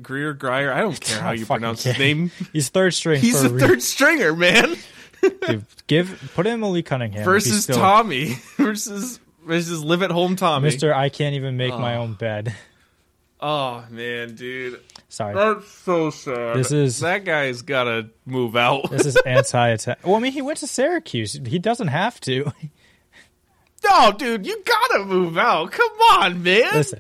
Greer Grier, I don't care how you pronounce his name. [LAUGHS] He's third string. He's a third stringer, man. [LAUGHS] Dude, give put in Malik Cunningham versus still- Tommy. versus versus live at home Tommy. Mister. I can't even make my Oh. own bed. Oh man, dude. Sorry, That's so sad. This is- that guy's gotta move out. this is anti-attack. Well, I mean, he went to Syracuse. He doesn't have to. No, dude, you gotta move out. Come on, man. Listen,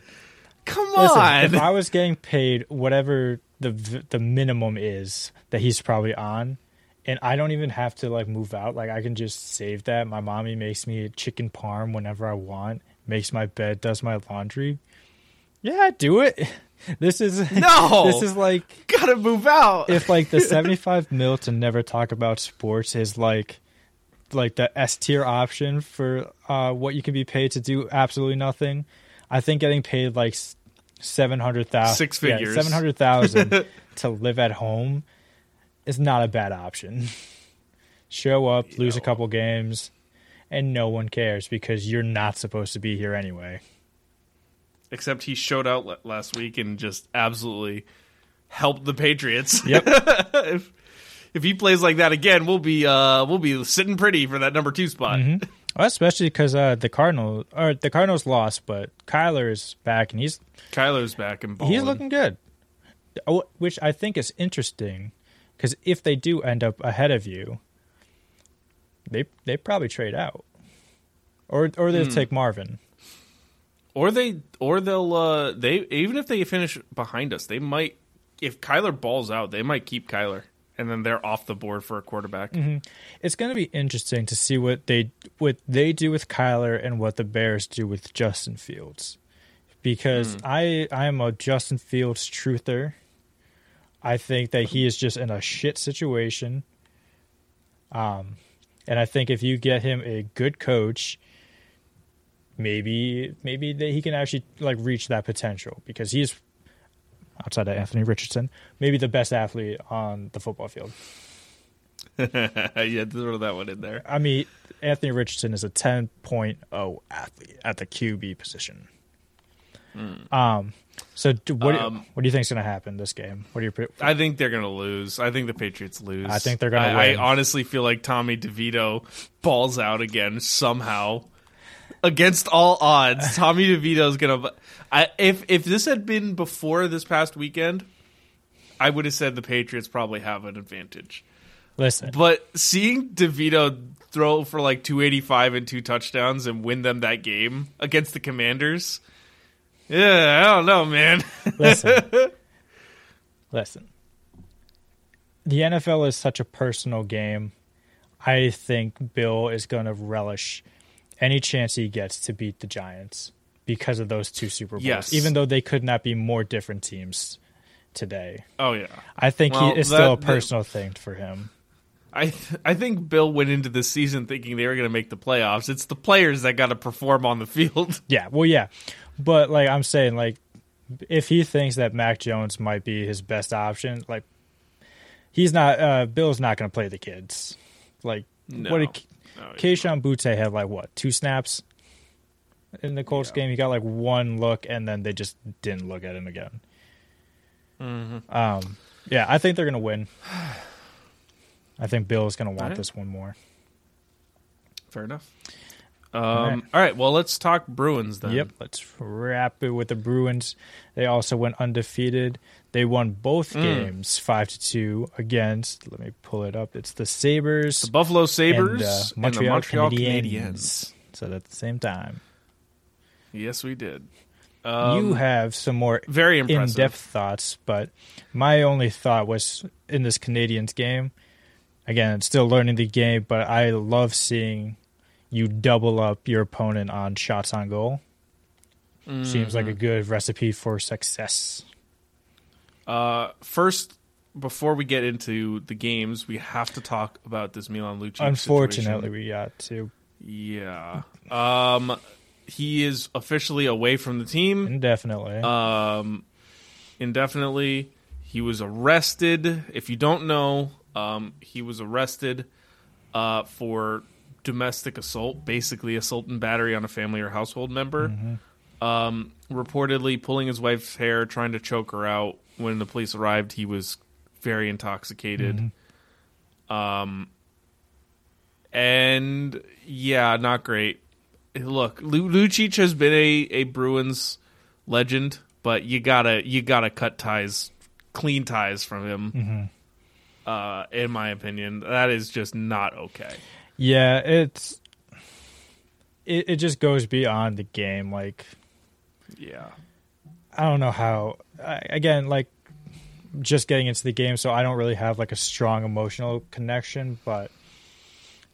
Come Listen, on. if I was getting paid whatever the the minimum is that he's probably on, and I don't even have to like move out, like I can just save that. My mommy makes me chicken parm whenever I want, makes my bed, does my laundry. Yeah, do it. [LAUGHS] This is [LAUGHS] No. This is like gotta move out. if like the [LAUGHS] seventy five mil to never talk about sports is like like the S tier option for uh, what you can be paid to do absolutely nothing. I think getting paid like seven hundred thousand, Six figures. seven hundred thousand [LAUGHS] to live at home is not a bad option. [LAUGHS] Show up, lose a couple games, and no one cares because you're not supposed to be here anyway. Except he showed out l- last week and just absolutely helped the Patriots. Yep. [LAUGHS] if, if he plays like that again, we'll be uh we'll be sitting pretty for that number two spot. Mm-hmm. Well, especially because uh, the Cardinals or the Cardinals lost, but Kyler is back and he's Kyler's back and balling. He's looking good, Oh, which I think is interesting because if they do end up ahead of you, they they probably trade out, or or they'll take Marvin. or they or they'll uh they even if they finish behind us, they might if Kyler balls out, they might keep Kyler. And then they're off the board for a quarterback. It's going to be interesting to see what they what they do with Kyler and what the Bears do with Justin Fields, because I I am a Justin Fields truther. I think that he is just in a shit situation. Um, and I think if you get him a good coach, maybe maybe that he can actually like reach that potential because he's outside of Anthony Richardson, maybe the best athlete on the football field. [LAUGHS] yeah, throw that one in there. I mean, Anthony Richardson is a 10.0 athlete at the QB position. Um, so do, what, do-. Um, what do you think is going to happen this game? What do you? pre- I think they're gonna lose. I think the Patriots lose. I think they're gonna win. I honestly feel like Tommy DeVito balls out again somehow. Against all odds, Tommy DeVito's gonna. I, if if this had been before this past weekend, I would have said the Patriots probably have an advantage. Listen, But seeing DeVito throw for like 285 and two touchdowns and win them that game against the Commanders, yeah, I don't know, man. listen, [LAUGHS] listen. The NFL is such a personal game. I think Bill is going to relish any chance he gets to beat the Giants because of those two Super Bowls, Yes. even though they could not be more different teams today. oh yeah. I think Well, he, it's still a that- that- personal thing for him. I th- I think Bill went into this season thinking they were going to make the playoffs. It's the players that got to perform on the field. [LAUGHS] Yeah, well, yeah, but like I'm saying, like if he thinks that Mac Jones might be his best option, like he's not. uh Bill's not going to play the kids. Like No. what No, he's Kayshon Boutte had like what two snaps in the Colts Yeah. game? He got like one look, and then they just didn't look at him again. Mm-hmm. Um, yeah, I think they're to win. I think Bill is to want Alright. this one more. Fair enough. Um, right. all right. Well, let's talk Bruins then. Yep, let's wrap it with the Bruins. They also went undefeated. They won both Mm. games five to two against. Let me pull it up. It's the Sabres The Buffalo and, Sabres uh, and, Montreal, the Montreal Canadiens. Canadiens. So at the same time, Yes, we did. Um, you have some more very impressive. in-depth thoughts, but my only thought was in this Canadiens game. Again, still learning the game, but I love seeing you double up your opponent on shots on goal. Seems Mm-hmm. like a good recipe for success. Uh, first, before we get into the games, we have to talk about this Milan Lucic. Unfortunately, situation. we got to yeah. Um, he is officially away from the team. indefinitely. um, indefinitely. He was arrested. If you don't know, um, he was arrested uh, for domestic assault, basically assault and battery on a family or household member. Um, reportedly pulling his wife's hair, trying to choke her out. When the police arrived, he was very intoxicated. Um, and yeah, not great. Look, Lu- Lucic has been a, a Bruins legend, but you gotta you gotta cut ties, clean ties from him. Uh, in my opinion, that is just not okay. Yeah, it's it, it just goes beyond the game. Like Yeah, I don't know how. I, again, like just getting into the game, so I don't really have like a strong emotional connection. But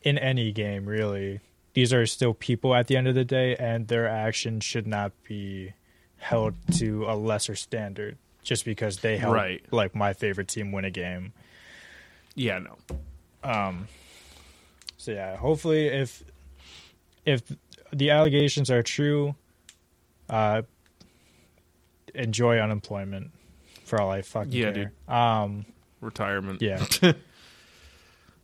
in any game, really, these are still people at the end of the day, and their actions should not be held to a lesser standard just because they help Right. like my favorite team win a game. yeah, no, Um, so yeah, hopefully if if the allegations are true, uh, enjoy unemployment for all I fucking Yeah, care. Um, retirement. yeah, [LAUGHS]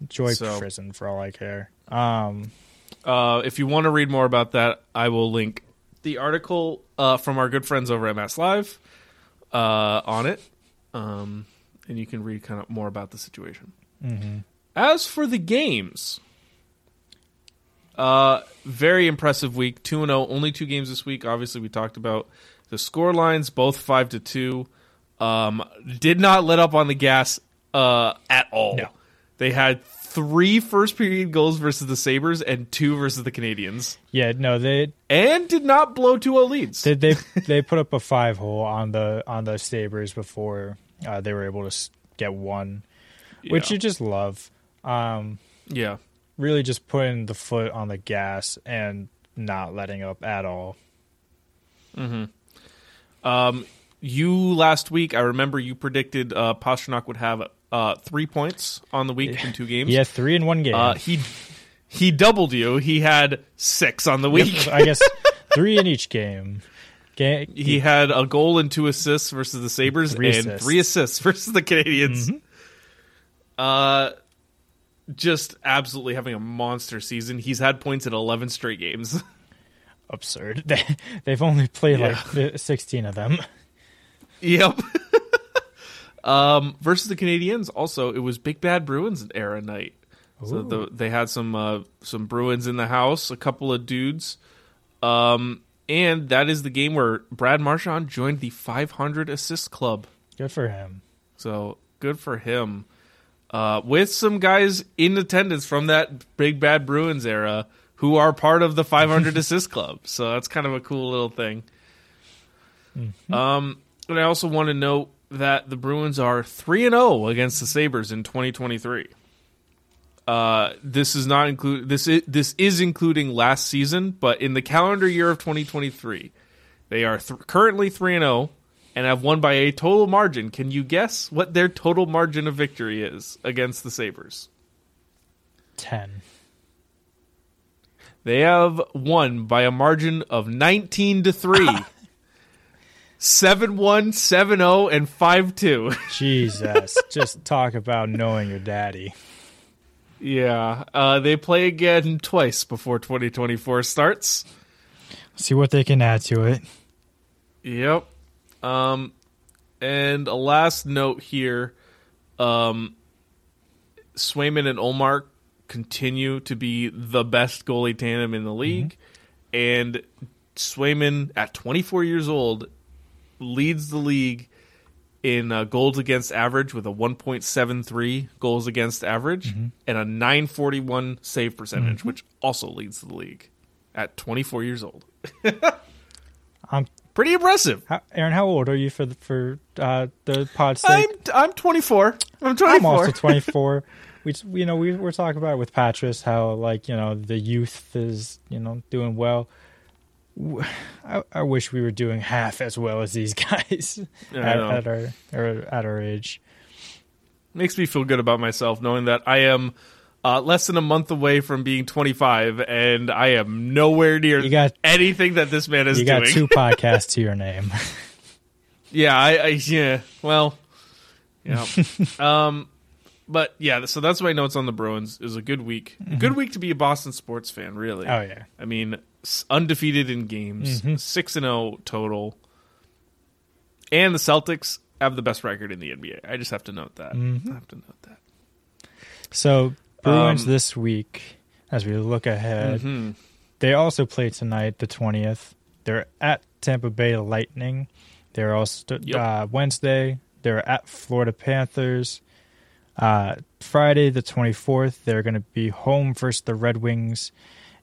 enjoy So- prison for all I care. Um, Uh, if you want to read more about that, I will link the article uh, from our good friends over at Mass Live uh, on it, um, and you can read kind of more about the situation. As for the games, uh, very impressive week. Two and zero, only two games this week. Obviously, we talked about the score lines, both five to two. Um, did not let up on the gas uh, at all. No. They had three first period goals versus the Sabres and two versus the Canadiens, yeah, no, they and did not blow 2-0 leads. they they, [LAUGHS] they put up a five hole on the on the Sabres before uh, they were able to get one. which you just love. Um, Yeah. Really just putting the foot on the gas and not letting up at all. Hmm. Um, you last week, I remember you predicted uh, Pastrnak would have uh, three points on the week in two games. [LAUGHS] Yeah, three in one game. Uh, he he doubled you. He had six on the week. I guess [LAUGHS] three in each game. Ga- He had a goal and two assists versus the Sabres Three and assists. Mm-hmm. three assists [LAUGHS] versus the Canadiens. Uh, just absolutely having a monster season. He's had points in 11 straight games. [LAUGHS] absurd. [LAUGHS] They, they've only played Yeah. like 16 of them. yep. [LAUGHS] um, versus the Canadiens, also, it was Big Bad Bruins era night. So the, they had some uh, some Bruins in the house, a couple of dudes. Um, and that is the game where Brad Marchand joined the 500 assist club. Good for him. So good for him. Uh, with some guys in attendance from that Big Bad Bruins era who are part of the 500 [LAUGHS] assist club. So that's kind of a cool little thing. Um, and I also want to note that the Bruins are 3 and 0 against the Sabres in 2023. Uh, this is not include this is, this is including last season, but in the calendar year of 2023, they are th- currently 3 and 0 and have won by a total margin. Can you guess what their total margin of victory is against the Sabres? 10. They have won by a margin of 19 to 3. [LAUGHS] 7 1, 7 0, and 5 2. [LAUGHS] Jesus. Just talk about knowing your daddy. Yeah. Uh, they play again twice before 2024 starts. See what they can add to it. Yep. Um, and a last note here: um, Swayman and Ullmark continue to be the best goalie tandem in the league, and Swayman, at 24 years old, leads the league in uh, goals against average with a 1.73 goals against average and a 941 save percentage, which also leads the league at 24 years old. [LAUGHS] Um, Pretty impressive. how, Aaryn, how old are you for the, for uh, the pod I'm? I'm 24. I'm 24. I'm also [LAUGHS] 24. we, you know, we were talking about it with Patras how like you know the youth is you know doing well. I wish we were doing half as well as these [LAUGHS] guys at, at our at our age. Makes me feel good about myself knowing that I am uh, less than a month away from being 25, and I am nowhere near You got- anything that this man is You got doing. two podcasts to your name. [LAUGHS] [LAUGHS] yeah, I, I yeah. Well, yeah. [LAUGHS] um, but yeah. So that's my notes on the Bruins. Is a good week. A good week to be a Boston sports fan. Really. Mm-hmm. Oh yeah, I mean, undefeated in games, Mm-hmm. six and zero total, and the Celtics have the best record in the NBA. I just have to note that. Mm-hmm. I have to note that. So Bruins Um, this week, as we look ahead, hmm they also play tonight, the twentieth. They're at Tampa Bay Lightning. They're also Yep. uh, Wednesday. They're at Florida Panthers. Uh, Friday the twenty fourth, they're going to be home versus the Red Wings,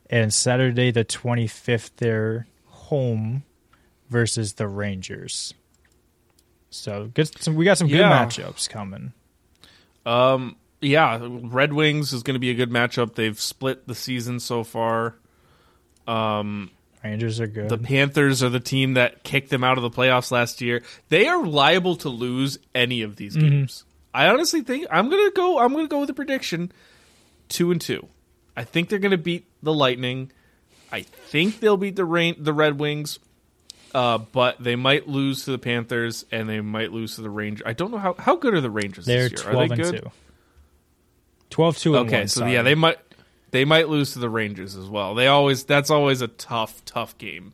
and Saturday the twenty fifth, they're home versus the Rangers. So good. So we got some good Yeah. matchups coming. Um, yeah, Red Wings is going to be a good matchup. They've split the season so far. Um, Rangers are good. the Panthers are the team that kicked them out of the playoffs last year. They are liable to lose any of these games. I honestly think I'm gonna go. I'm gonna go with a prediction: two and two. I think they're gonna beat the Lightning. I think they'll beat the rain, the Red Wings, uh, but they might lose to the Panthers and they might lose to the Rangers. I don't know how how good are the Rangers They're this year. Are twelve they and good? two. 12 2 Okay, 1. so sorry. yeah, they might they might lose to the Rangers as well. They always that's always a tough tough game.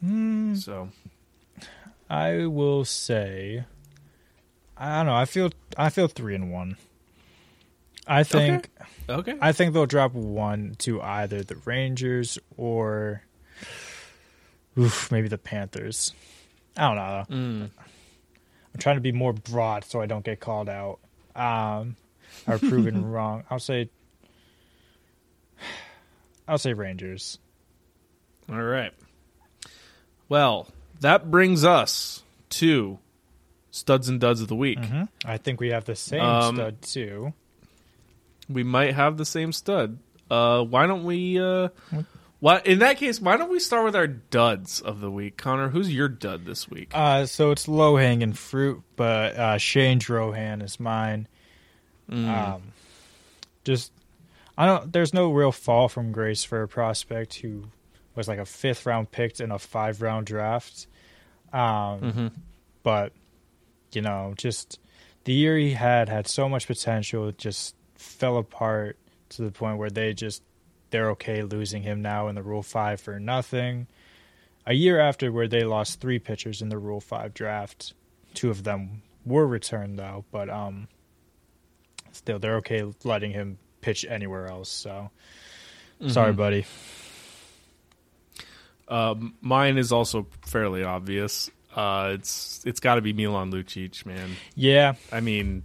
Hmm. So I will say I don't know. I feel I feel 3 and 1. I think okay, I think they'll drop one to either the Rangers or oof, maybe the Panthers. I don't know. Mm. I'm trying to be more broad so I don't get called out. Um or proven [LAUGHS] wrong. I'll say [SIGHS] I'll say Rangers. all right. Well, that brings us to studs and duds of the week. I think we have the same Um, stud too. We might have the same stud. Uh, why don't we? Uh, why in that case? Why don't we start with our duds of the week, Connor? Who's your dud this week? Uh, so it's low hanging fruit, but uh, Shane Drohan is mine. Mm. Um, just I don't. There's no real fall from grace for a prospect who was like a fifth round pick in a five round draft. Um, Mhm. but you know, just the year he had had so much potential, it just fell apart to the point where they just they're okay losing him now in the Rule Five for nothing. A year after where they lost three pitchers in the Rule Five draft, two of them were returned though, but um, still they're okay letting him pitch anywhere else. So sorry, Mhm. buddy. Um, mine is also fairly obvious. Uh, it's it's got to be Milan Lucic, man. Yeah, I mean,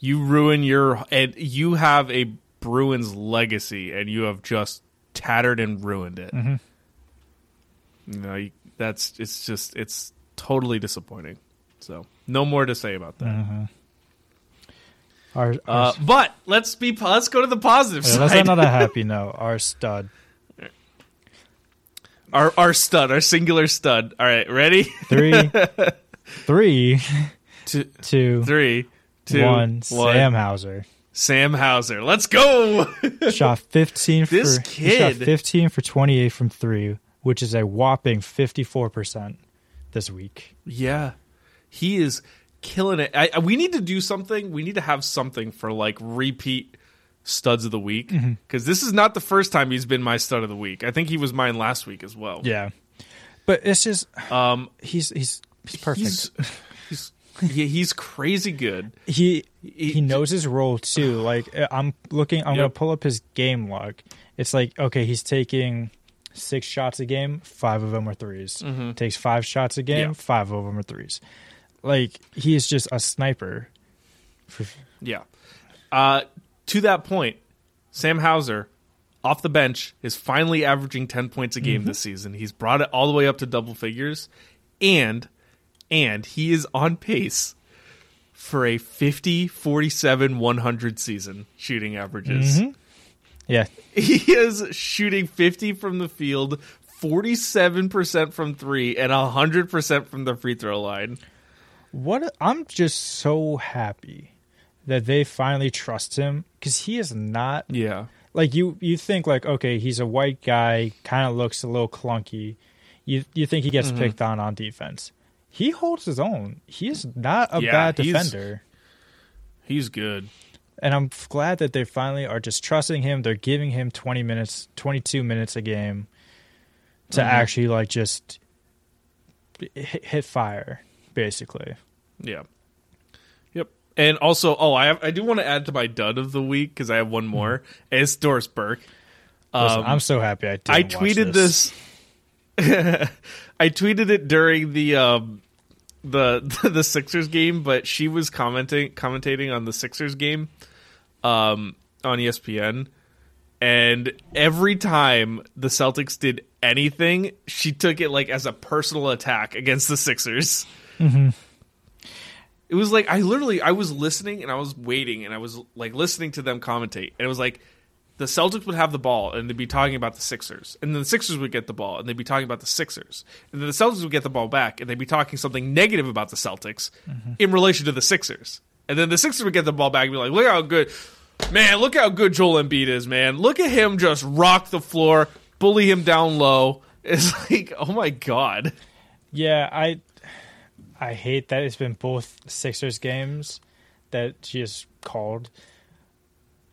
you ruin your and you have a Bruins legacy, and you have just tattered and ruined it. Mhm. You know, that's it's just it's totally disappointing. So no more to say about that. Mm-hmm. Our, our Uh, but let's be let's go to the positive Yeah, side. end on a happy [LAUGHS] note. Our stud. our our stud, our singular stud. All right, ready? Three, [LAUGHS] three, two, two, three, two, one. Sam Hauser Sam Hauser. Let's go. shot 15 [LAUGHS] for This he shot kid. 15 for 28 from 3, which is a whopping 54% this week. Yeah, he is killing it. I, we need to do something. We need to have something for like repeat studs of the week Mm-hmm. because this is not the first time he's been my stud of the week. I think he was mine last week as well. Yeah. But it's just Um, he's he's he's perfect. he's he's he's crazy good. he He- he knows his role too. Like uh, I'm looking, I'm gonna pull up his game log. It's like okay, he's taking six shots a game, five of them are 3s Takes five shots a game, Mm-hmm. Yeah. five of them are threes. Like he is just a sniper. For, Yeah. Uh, to that point, Sam Hauser off the bench is finally averaging 10 points a game this season. He's brought it all the way up to double figures and and he is on pace for a 50 47 100 season shooting averages. yeah, [LAUGHS] He is shooting 50 from the field, 47% from 3 and 100% from the free throw line. What I'm just so happy that they finally trust him because he is not Yeah. like you you think like okay he's a white guy kind of looks a little clunky you you think he Mm-hmm. gets picked on on defense he holds his own he is not a Yeah, bad defender He's good. and i'm glad that they finally are just trusting him they're giving him 20 minutes 22 minutes a game to Mm-hmm. actually like just hit, hit fire basically Yeah. Yep. And also, oh, I have, I do want to add to my dud of the week because I have one more. It's Doris Burke. Listen, Um, i'm so happy i did I tweeted this. [LAUGHS] I tweeted it during the um, the [LAUGHS] the Sixers game, but she was commenting commentating on the Sixers game um, on ESPN, and every time the Celtics did anything, she took it like as a personal attack against the Sixers. Mm-hmm. It was like I literally I was listening and I was waiting and I was like listening to them commentate. And it was like the Celtics would have the ball and they'd be talking about the Sixers. And then the Sixers would get the ball and they'd be talking about the Sixers. And then the Celtics would get the ball back and they'd be talking something negative about the Celtics mm-hmm. in relation to the Sixers. And then the Sixers would get the ball back and be like look how good man look how good Joel Embiid is man. Look at him just rock the floor bully him down low. [LAUGHS] It's like oh my god. Yeah, I I hate that it's been both Sixers games that she has called.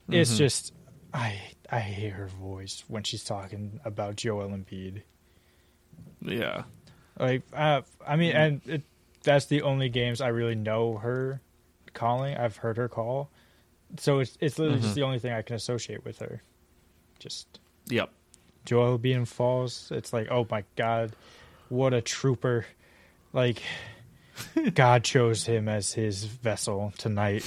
It's Mm-hmm. just I I hate her voice when she's talking about Joel Embiid. yeah Like uh, I mean, Mm-hmm. and it, that's the only games I really know her calling. I've heard her call, so it's it's literally Mm-hmm. just the only thing I can associate with her. Just yep Joel being falls. It's like, oh my god, what a trooper! Like, God chose him as his vessel tonight.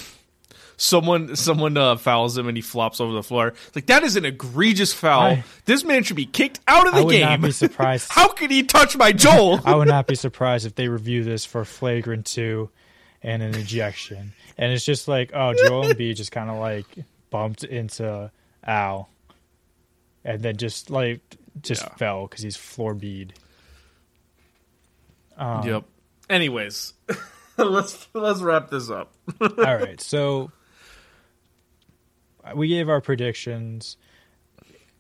someone someone uh, fouls him and he flops over the floor. It's like that is an egregious foul. I- this man should be kicked out of the I would game. not be surprised. [LAUGHS] How could he touch my Joel? [LAUGHS] I would not be surprised if they review this for flagrant two, and an ejection, and it's just like, oh, Joel and Embiid [LAUGHS] just kind of like bumped into Al, and then just like just Yeah. fell because he's floor bead. Um, Yep. Anyways, [LAUGHS] let's let's wrap this up. [LAUGHS] All right, so we gave our predictions.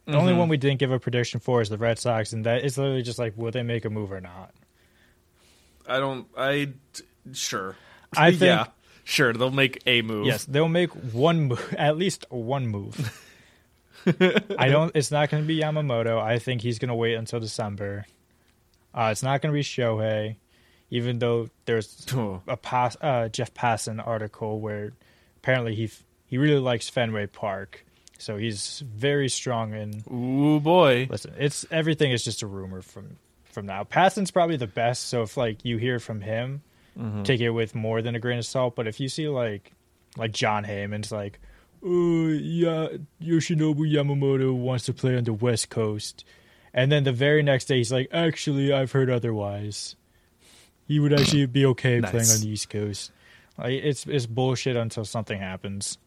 The only Mhm. one we didn't give a prediction for is the Red Sox, and that is literally just like, will they make a move or not? I don't. I sure. I think- yeah, sure. They'll make a move. Yes, they'll make one move, [LAUGHS] at least one move. I don't. It's not going to be Yamamoto. I think he's going to wait until December. Uh, it's not going to be Shohei, even though there's [LAUGHS] Oh, a pass, uh, Jeff Passan article where apparently he f- he really likes Fenway Park, so he's very strong in. Ooh boy. Listen, it's everything is just a rumor from from now. Passan's probably the best, so if like you hear from him, Mhm. take it with more than a grain of salt. But if you see like like Jon Heyman's like, oh yeah, Yoshinobu Yamamoto wants to play on the West Coast, and then the very next day he's like, actually, I've heard otherwise. He would actually be okay playing on the East Coast. Like it's it's bullshit until something happens.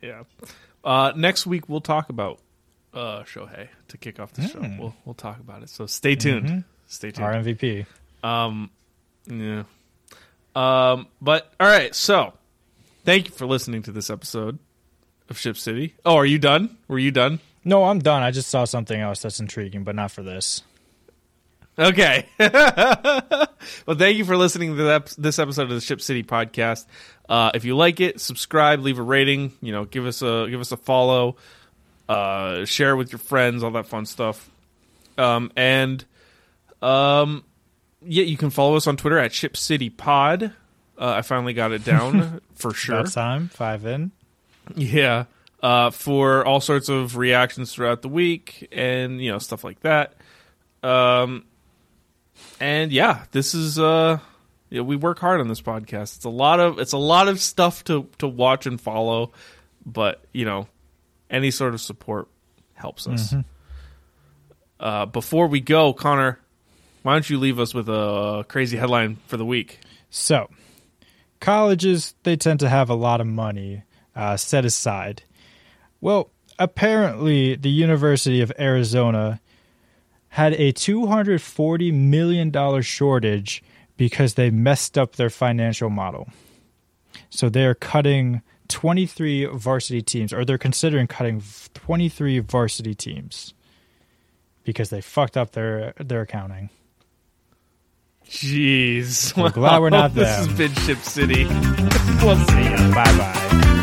Yeah. Uh, next week we'll talk about uh, Shohei to kick off the show. Mm. We'll we'll talk about it. So stay tuned. Mhm. Stay tuned. Our MVP. Um, yeah. Um, but all right. So, thank you for listening to this episode of Ship City. Oh, are you done? Were you done? No, I'm done. I just saw something else that's intriguing, but not for this. Okay. [LAUGHS] well, thank you for listening to this episode of the Ship City podcast. Uh, if you like it, subscribe, leave a rating. You know, give us a give us a follow, uh, share with your friends, all that fun stuff. Um, and um, yeah, you can follow us on Twitter at Ship City Pod. Uh, I finally got it down [LAUGHS] for sure. About time. Five in. Yeah. Uh, for all sorts of reactions throughout the week and, you know, stuff like that. Um, and yeah, this is, uh, yeah, we work hard on this podcast. It's a lot of, it's a lot of stuff to, to watch and follow, but, you know, any sort of support helps us. Uh, before we go, Connor, why don't you leave us with a crazy headline for the week? So, colleges they tend to have a lot of money uh, set aside. Well, apparently, the University of Arizona had a two hundred forty million dollar shortage because they messed up their financial model. So they're cutting twenty three varsity teams, or they're considering cutting twenty three varsity teams because they fucked up their their accounting. Jeez. We're glad we're not there. [LAUGHS] This been Ship City. [LAUGHS] we'll see ya. Bye bye.